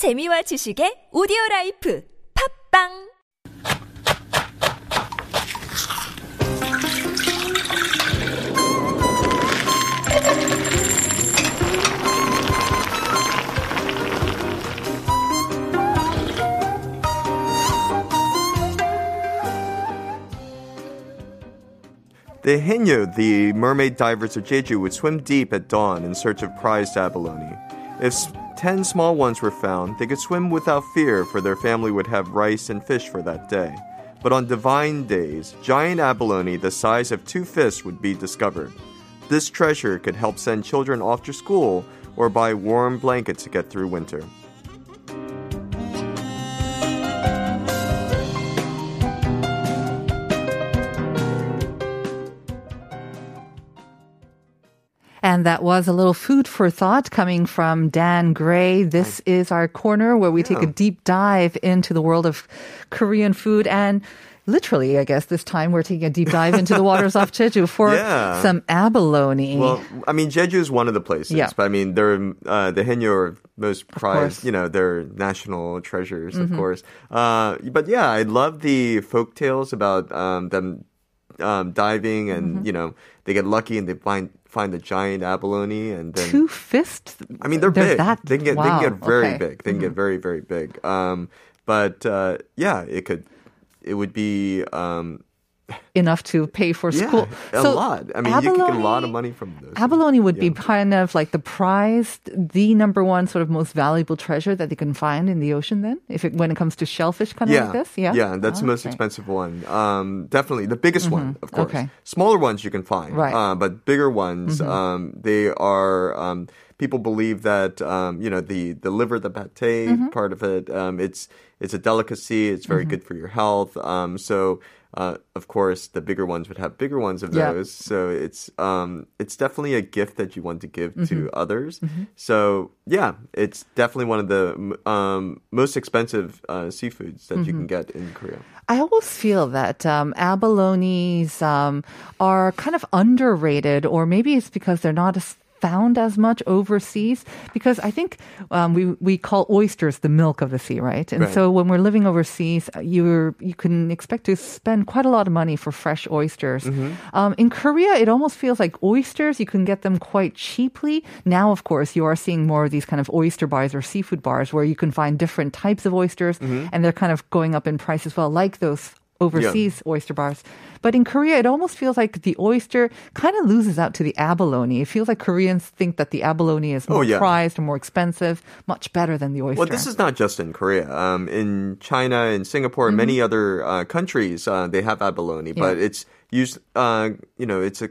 재미와 지식의 오디오 라이프 팝빵 The Haenyeo, the mermaid divers of Jeju, would swim deep at dawn in search of prized abalone. If ten small ones were found, they could swim without fear, for their family would have rice and fish for that day. But on divine days, giant abalone the size of two fists would be discovered. This treasure could help send children off to school or buy warm blankets to get through winter. And that was a little food for thought coming from Dan Gray. This is our corner where we take a deep dive into the world of Korean food and literally, I guess this time we're taking a deep dive into the waters off Jeju for Yeah. some abalone. Well, I mean, Jeju is one of the places, Yeah. but I mean, they're uh, the Haenyeo are most prized. You know, they're national treasures, of course. Uh, but yeah, I love the folk tales about um, them um, diving, and you know, they get lucky and they find find the giant abalone, and then Two fists? I mean, they're, big. That, they can get they can get very okay. Mm-hmm. big. They can get very very big. Um, but uh, yeah, it could. It would be um, Enough to pay for yeah, school. a So lot. I mean, you can get a lot of money from those. Abalone would be kind of like the prized, the number one sort of most valuable treasure that they can find in the ocean. Then, if it, when it comes to shellfish, kind of yeah, like this, yeah, yeah, that's the most Okay. expensive one. Um, definitely the biggest one, of course. Okay. Smaller ones you can find, Right. Uh, but bigger ones, um, they are. Um, people believe that um, you know the the liver, the pate part of it. Um, it's it's a delicacy. It's very good for your health. Um, so. Uh, of course, the bigger ones would have bigger ones of Yeah. those. So it's um, it's definitely a gift that you want to give to Mm-hmm. others. So yeah, it's definitely one of the um, most expensive uh, seafoods that you can Mm-hmm. get in Korea. I always feel that um, abalones um, are kind of underrated, or maybe it's because they're not as found as much overseas. Because I think um, we we call oysters the milk of the sea, right? And Right. so when we're living overseas, you you can expect to spend quite a lot of money for fresh oysters. Mm-hmm. Um, in Korea, it almost feels like oysters you can get them quite cheaply. Now, of course, you are seeing more of these kind of oyster bars or seafood bars where you can find different types of oysters, Mm-hmm. and they're kind of going up in price as well, like those overseas oyster bars. But in Korea, it almost feels like the oyster kind of loses out to the abalone. It feels like Koreans think that the abalone is more Oh, yeah. prized or more expensive, much better than the oyster. Well, this is not just in Korea. Um, in China, in Singapore, and many other uh, countries, uh, they have abalone, but Mm-hmm. It's used. Uh, you know, it's a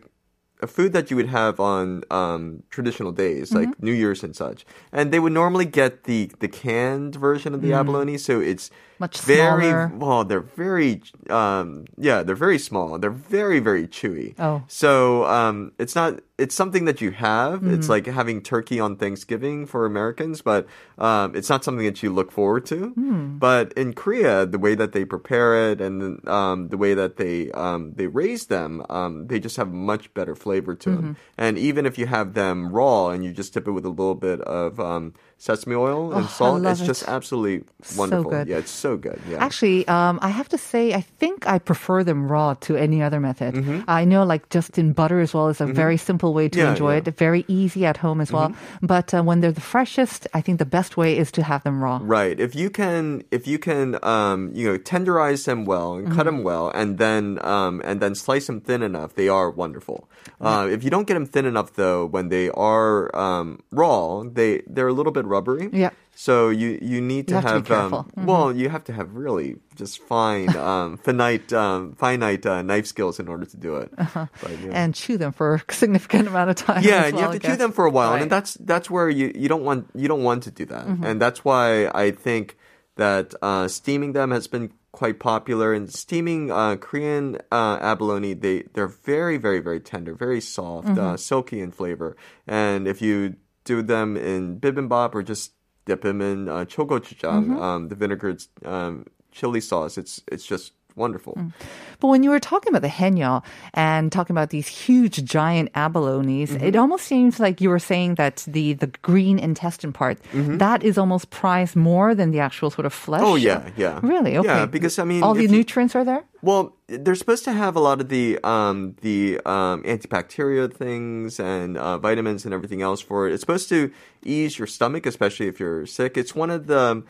food that you would have on um, traditional days, like Mm-hmm. New Year's and such. And they would normally get the the canned version of the abalone, so it's Mm. Much very smaller. well. They're very um, yeah, they're very small. They're very very chewy. Oh. So um, it's not. It's something that you have. It's Mm-hmm. like having turkey on Thanksgiving for Americans, but um, it's not something that you look forward to. Hmm. But in Korea, the way that they prepare it and um, the way that they um, they raise them, um, they just have much better flavor to them. Mm-hmm. And even if you have them raw and you just dip it with a little bit of um, sesame oil and Oh, salt, it's just it. absolutely So wonderful. good. Yeah, it's so good. Yeah. Actually, um, I have to say, I think I prefer them raw to any other method. I know, like just in butter as well is a very simple way to Mm-hmm. Yeah, enjoy yeah. Mm-hmm. it. Very easy at home as well. But uh, when they're the freshest, I think the best way is to have them raw. Right. If you can, if you can, um, you know, tenderize them well and cut them well, and then, um, and then slice them thin enough, they are wonderful. Uh, if you don't get them thin enough, though, when they are um, raw, they they're a little bit rubbery. Yeah. So you you need You to have to be have, careful. um, well, you have to have really just fine, um, finite, um, finite uh, knife skills in order to do it. But, yeah. And chew them for a significant amount of time. Yeah, and you have to chew them for a while, Right. and that's that's where you you don't want you don't want to do that, Mm-hmm. and that's why I think that uh, steaming them has been quite popular. And steaming uh, Korean uh, abalone, they they're very very very tender, very soft, Mm-hmm. uh, silky in flavor, and if you do them in bibimbap or just dip them in uh, chogochujang, Mm-hmm. um, the vinegar um, chili sauce, it's it's just wonderful. But when you were talking about the Haenyeo and talking about these huge giant abalones, Mm-hmm. it almost seems like you were saying that the, the green intestine part, that is almost prized more than the actual sort of flesh. Mm-hmm. Oh yeah, yeah. Really? Okay. Yeah, because I mean, all the you- nutrients are there? Well, they're supposed to have a lot of the um, the um, antibacterial things and uh, vitamins and everything else for it. It's supposed to ease your stomach, especially if you're sick. It's one of the.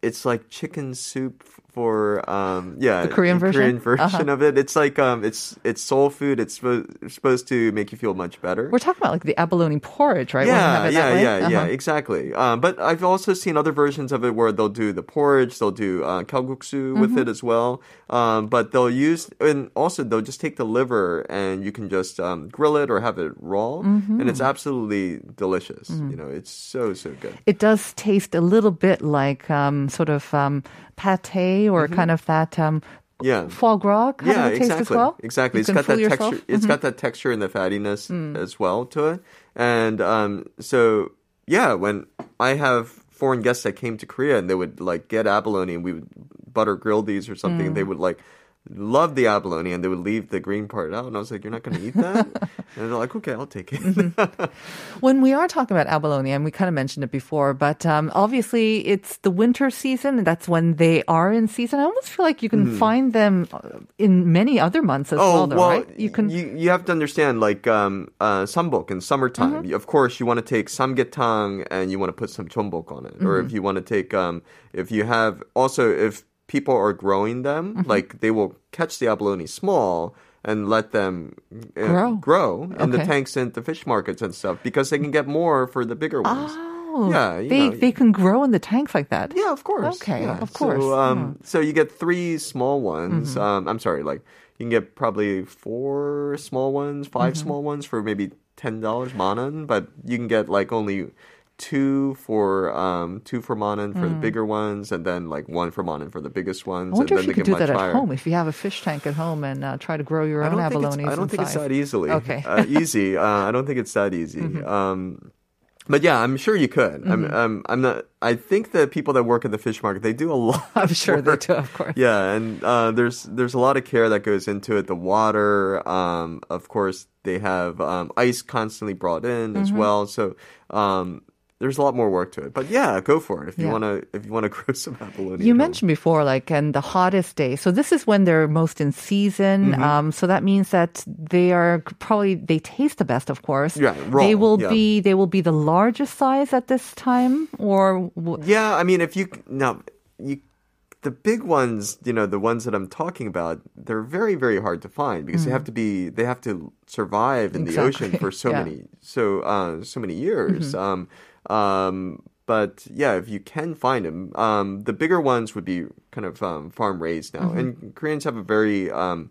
It's like chicken soup for um, yeah The Korean version? Korean version of it. It's like um, it's it's soul food. It's supposed, supposed to make you feel much better. We're talking about like the abalone porridge, right? Yeah, yeah, yeah, yeah, Uh-huh. exactly. Um, but I've also seen other versions of it where they'll do the porridge, they'll do uh, kalguksu with Mm-hmm. it as well. Um, but they'll use, and also they'll just take the liver and you can just um, grill it or have it raw, Mm-hmm. and it's absolutely delicious. You know, it's so so good. It does taste a little bit like um, sort of um, pate or kind of that um, Mm-hmm. Yeah. foie gras kind yeah, of taste exactly. as well. Exactly. You It's got that yourself. Mm-hmm. texture. It's got that texture and the fattiness as well to it. And um, so yeah, when I have foreign guests that came to Korea and they would like get abalone and we would butter grill these or something, Mm. they would like love the abalone and they would leave the green part out and I was like, You're not gonna eat that? and they're like, Okay, I'll take it. Mm-hmm. When we are talking about abalone, and we kind of mentioned it before, but um, obviously it's the winter season, and that's when they are in season. I almost feel like you can find them uh, in many other months as well, though, right? You can Oh, you, you have to understand like um uh sambok in summertime. Mm-hmm. Of course, you want to take samgyetang and you want to put some jeonbok on it, or Mm-hmm. if you want to take um if you have also if people are growing them, Mm-hmm. like they will catch the abalone small. And let them uh, Grow. grow in the tanks and the fish markets and stuff because they can get more for the bigger ones. Oh, Yeah, they know. they can grow in the tanks like that. Yeah, of course. Okay, yeah. of course. So, um, so you get three small ones. Mm-hmm. Um, I'm sorry, like you can get probably four small ones, 5 Mm-hmm. small ones for maybe ten dollars manan, but you can get like only two for um two for manan for the bigger ones, and then like one for manan for the biggest ones. Mm. I wonder and if you could do that much at higher. home if you have a fish tank at home and uh, try to grow your own it's, abalones. I don't think it's that easily. Okay. Mm-hmm. uh, easy. Uh, I don't think it's that easy. Um, but yeah, I'm sure you could. I'm, I'm, I'm not. I think the people that work at the fish market they do a lot. I'm sure they do, of course. Yeah, and uh, there's there's a lot of care that goes into it. The water, um, of course, they have um, ice constantly brought in Mm-hmm. as well. So um, there's a lot more work to it. But yeah, go for it if you Yeah. want to. If you want to grow some abalone. You mentioned before, like, and the hottest day. So this is when they're most in season. Mm-hmm. Um, so that means that they are probably they taste the best, of course. Yeah, raw, they will yeah. be they will be the largest size at this time, or w- Yeah, I mean, if you now you the big ones, you know, the ones that I'm talking about, they're very very hard to find because they have to be they have to survive in the ocean Mm. For so yeah. Mm-hmm. many so uh so many years. Um um but yeah, if you can find them, um the bigger ones would be kind of um farm raised Mm-hmm. now. And Koreans have a very um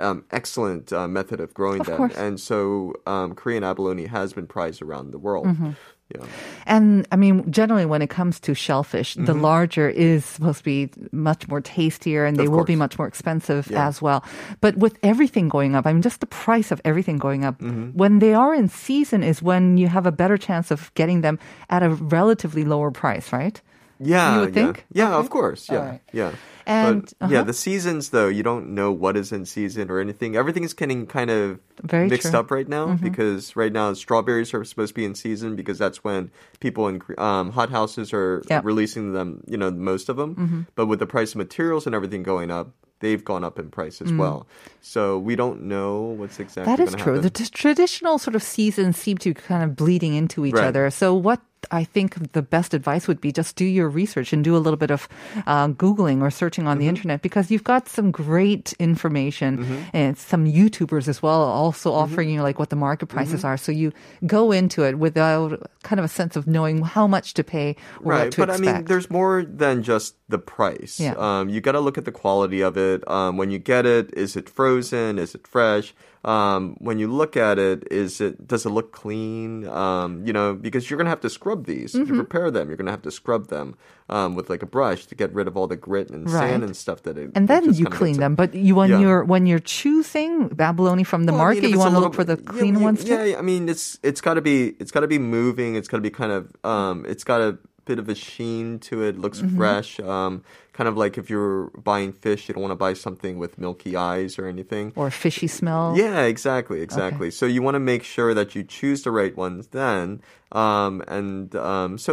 um, excellent uh, method of growing Of them, course. and so um, Korean abalone has been prized around the world. Mm-hmm. Yeah. And I mean, generally, when it comes to shellfish, the Mm-hmm. larger is supposed to be much more tastier and they will be much more expensive Yeah. as well. But with everything going up, I mean, just the price of everything going up, Mm-hmm. when they are in season is when you have a better chance of getting them at a relatively lower price, right? Yeah, You would yeah. think? Yeah, Okay. of course. Yeah, right. yeah. And, but, yeah, uh-huh. the seasons though, you don't know what is in season or anything. Everything is getting kind of Very mixed true. up right now because right now strawberries are supposed to be in season because that's when people in um, hot houses are Yep. releasing them. You know, most of them. But with the price of materials and everything going up, they've gone up in price as well. So we don't know what's exactly. That is true. happen. The t- traditional sort of seasons seem to be kind of bleeding into each Right. other. So what I think the best advice would be just do your research and do a little bit of uh, googling or searching on the Mm-hmm. internet because you've got some great information and some YouTubers as well also Mm-hmm. offering you like what the market prices are. So you go into it without kind of a sense of knowing how much to pay or right what to but expect. i mean there's more than just the price Yeah. um, you got to look at the quality of it um, when you get it is it frozen is it fresh um, when you look at it is it does it look clean um, you know because you're gonna have to scrub these Mm-hmm. to prepare them you're gonna have to scrub them um, with like a brush to get rid of all the grit and sand and stuff that it and then you clean them. But you when Yeah. you're when you're choosing abalone from the Well, I mean, market, you want to look for the yeah, clean yeah, ones too. Yeah, I mean, it's it's got to be it's got to be moving. It's got to be kind of um, it's got to bit of a sheen to it. Looks Mm-hmm. fresh. Um, kind of like if you're buying fish, you don't want to buy something with milky eyes or anything. Or fishy smell. Yeah, exactly, exactly. So you want to make sure that you choose the right ones then. Um, and um, so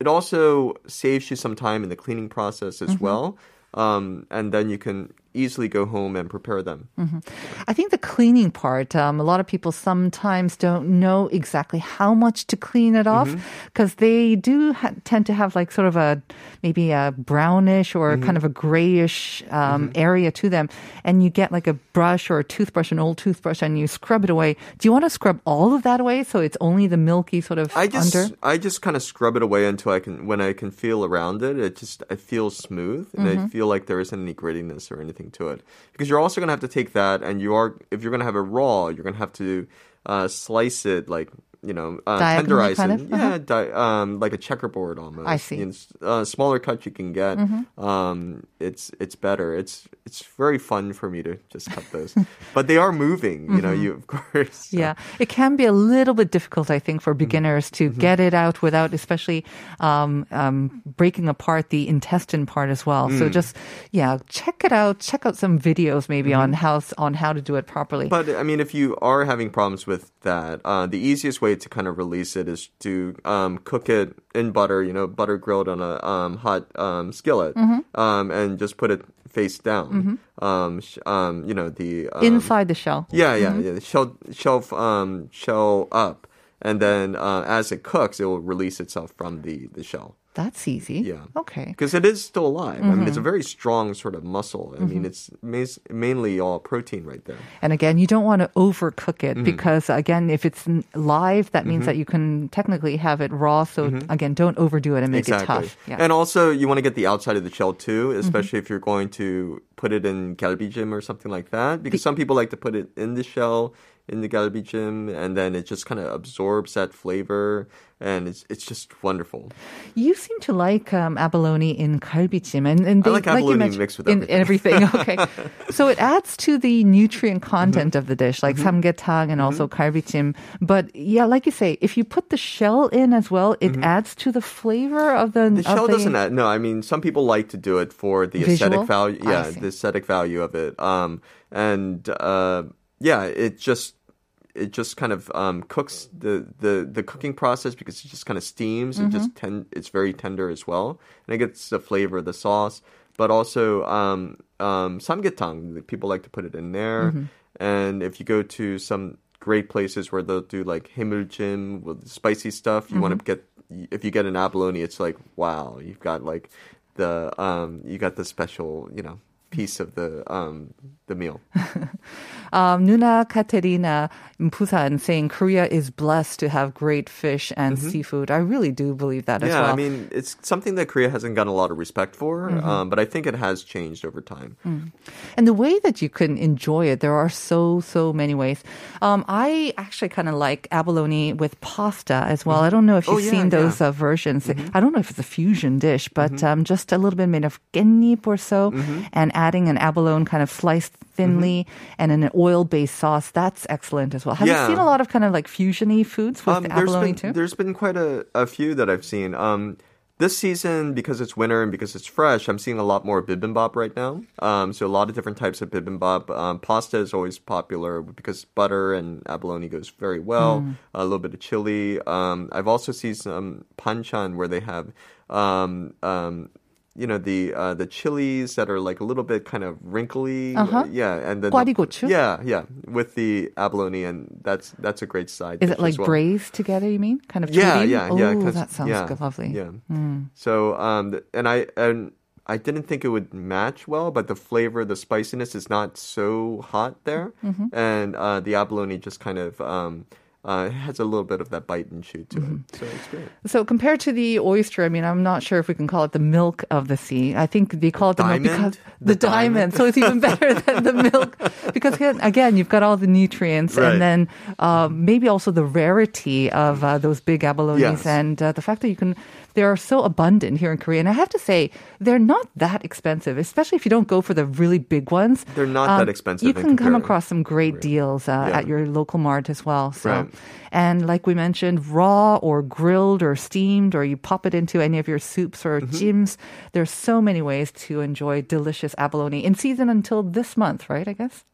it also saves you some time in the cleaning process as well. Um, and then you can easily go home and prepare them. Mm-hmm. I think the cleaning part, um, a lot of people sometimes don't know exactly how much to clean it off mm-hmm. because they do ha- tend to have like sort of a maybe a brownish or mm-hmm. kind of a grayish um, area to them. And you get like a brush or a toothbrush, an old toothbrush, and you scrub it away. Do you want to scrub all of that away so it's only the milky sort of I just under? I just kind of scrub it away until I can when I can feel around it. It just it feels smooth and I feel like there isn't any grittiness or anything to it. Because you're also gonna have to take that and you are if you're gonna have it raw, you're gonna have to uh, slice it like you know uh, tenderize kind of? Yeah, di- um, like a checkerboard almost. I see. You know, uh, smaller cut you can get. Um, it's it's better. It's it's very fun for me to just cut those, but they are moving. You know, you of course. Yeah, it can be a little bit difficult, I think, Mm-hmm. for beginners to get it out without, especially um, um, breaking apart the intestine part as well. Mm. So just yeah, check it out. Check out some videos maybe on how on how to do it properly. Mm-hmm. But I mean, if you are having problems with that, uh, the easiest way to kind of release it is to um, cook it in butter. You know, butter grilled on a um, hot um, skillet, um, and just put it face down. Um, sh- um, you know the Inside the shell. Yeah, yeah, yeah. Shell, shell, um, shell up, and then uh, as it cooks, it will release itself from the the shell. That's easy. Yeah. Okay. Because it is still alive. I mean, it's a Mm-hmm. very strong sort of muscle. I mean, it's mas- mainly all protein right there. And again, you don't want to overcook it Mm-hmm. because again, if it's live, that means that you can technically have it raw. So again, don't overdo it and make Mm-hmm. exactly. it tough. Yeah. Mm-hmm. And also, you want to get the outside of the shell too, especially if you're going to put it in galbijim or something like that. Because some people like to put it in the shell, in the galbijim, and then it just kind of absorbs that flavor, and it's it's just wonderful. You seem to like um, abalone in kalbichim, and, and I they, like you abalone mentioned- mixed with in everything. okay, so it adds to the nutrient Mm-hmm. content of the dish, like samgyetang and also kalbichim. But yeah, like you say, if you put the shell in as well, it adds to the flavor of the. Mm-hmm. The of shell doesn't add. No, I mean some people like to do it for the Visual? aesthetic value. Yeah, the aesthetic value of it. Um, and uh, yeah, it just it just kind of um, cooks the, the the cooking process because it just kind of steams. It Mm-hmm. just ten, it's very tender as well, and it gets the flavor of the sauce. But also um, um, samgyetang, people like to put it in there. Mm-hmm. And if you go to some great places where they'll do like himulgim with spicy stuff, you want to get if you get an abalone, it's like wow, you've got like the um, you got the special you know piece of the um, the meal. Um, Nuna Katerina in Busan saying Korea is blessed to have great fish and seafood. I really do believe that as Mm-hmm. yeah. I mean it's something that Korea hasn't gotten a lot of respect for, Mm-hmm. um, but I think it has changed over time. Mm. And the way that you can enjoy it, there are so, so many ways. Um, I actually kind of like abalone with pasta as well. I don't know if Oh, you've yeah, seen those yeah. Mm-hmm. uh, versions. I don't know if it's a fusion dish, but um, just a little bit made of gendip or so, Mm-hmm. and adding an abalone kind of sliced thinly and in an oil-based sauce. That's excellent as well. Have Yeah. you seen a lot of kind of like fusiony foods with Um, there's abalone been too? there's been quite a, a few that I've seen. Um, this season, because it's winter and because it's fresh, I'm seeing a lot more bibimbap right now. Um, so a lot of different types of bibimbap. Um, pasta is always popular because butter and abalone goes very well. Mm. A little bit of chili. Um, I've also seen some panchan where they have you know the uh, the chilies that are like a little bit kind of wrinkly. Uh, uh-huh. Yeah, and then the, yeah, yeah, with the abalone, and that's that's a great side. Is it like well. braised together? You mean kind of? Yeah, yeah, yeah. Oh, that sounds yeah, good, lovely. Yeah. Mm. So um, and I and I didn't think it would match well, but the flavor, the spiciness is not so hot there, mm-hmm. and uh, the abalone just kind of. Um, uh, it has a little bit of that bite and chew to Mm-hmm. it. So it's great. So compared to the oyster, I mean, I'm not sure if we can call it the milk of the sea. I think they call it the milk Diamond? because the, The diamond. diamond? So it's even better than the milk because again, again, you've got all the nutrients Right. and then uh, maybe also the rarity of uh, those big abalones Yes. and uh, the fact that you can they are so abundant here in Korea. And I have to say, they're not that expensive, especially if you don't go for the really big ones. They're not Um, that expensive. You can come across some great deals uh, Yeah. at your local mart as well. So, Right. and like we mentioned, raw or grilled or steamed, or you pop it into any of your soups or Mm-hmm. jims. There's so many ways to enjoy delicious abalone in season until this month, right? I guess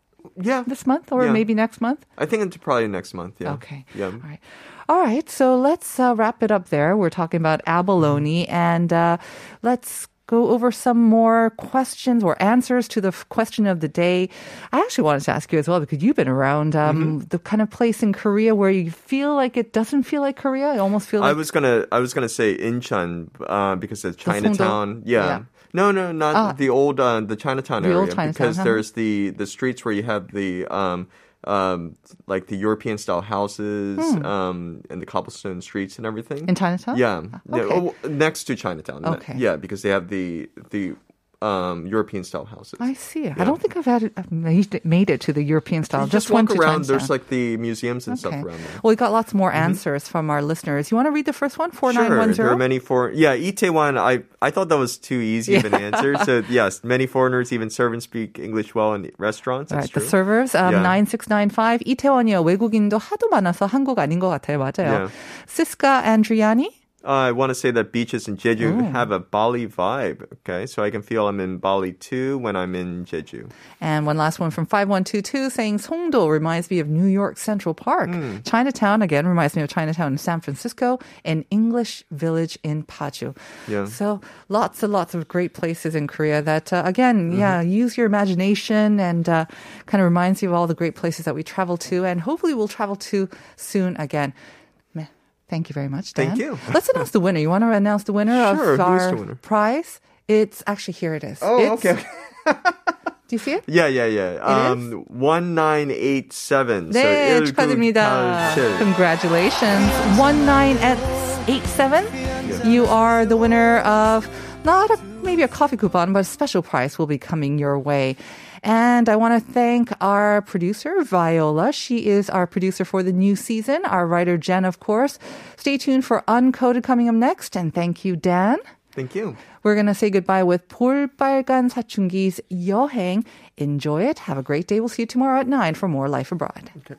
Yeah. this month or Yeah. maybe next month. I think it's probably next month. Yeah. Okay. Yeah. All right. All right. So let's uh, wrap it up there. We're talking about abalone and uh, let's go over some more questions or answers to the f- question of the day. I actually wanted to ask you as well because you've been around um, the kind of place in Korea where you feel like it doesn't feel like Korea. I almost feel I like was gonna I was gonna say Incheon uh, because it's Chinatown. Yeah. Yeah. No, no, not Ah. the old uh, the Chinatown The area old Chinatown, because huh? there's the the streets where you have the um um like the European style houses um and the cobblestone streets and everything. Hmm. in Chinatown. Yeah. yeah. Okay. oh, next to Chinatown. Okay. Yeah, because they have the the um, European style houses. I see. Yeah. I don't think I've had I've made it, made it to the European style. So just, just walk around. There's down. like the museums and okay. stuff around there. Well, we got lots more mm-hmm. answers mm-hmm. from our listeners. You want to read the first one? For sure. There are many foreign. Yeah, Itaewon. I I thought that was too easy yeah. of an answer. So yes, many foreigners, even servants, speak English well in restaurants. That's right. True. The servers. Um, yeah. Nine six nine five. 이태원이요. 외국인도 하도 많아서 한국 아닌 것 같아요. 맞아요. Yeah. Siska Andriani. Uh, I want to say that beaches in Jeju Oh. have a Bali vibe. Okay, so I can feel I'm in Bali too when I'm in Jeju. And one last one from 5122 saying Songdo reminds me of New York Central Park. Hmm. Chinatown, again, reminds me of Chinatown in San Francisco and English Village in Paju. Yeah. So lots and lots of great places in Korea that, uh, again, Mm-hmm. yeah, use your imagination and uh, kind of reminds you of all the great places that we travel to and hopefully we'll travel to soon again. Meh. Thank you very much, Dan. Thank you. Let's announce the winner. You want to announce the winner Sure, of who's our the winner? prize? It's actually here it is. Oh, It's- okay. Do you see it? Yeah, yeah, yeah. Um, one nine eight seven. 네, 축하드립니다. Congratulations. 1987. You are the winner of not a, maybe a coffee coupon, but a special prize will be coming your way. And I want to thank our producer, Viola. She is our producer for the new season, our writer, Jen, of course. Stay tuned for Uncoded coming up next. And thank you, Dan. Thank you. We're going to say goodbye with 볼빨간 Sachungi's Yeohaeng. Enjoy it. Have a great day. We'll see you tomorrow at 9 for more Life Abroad. Okay.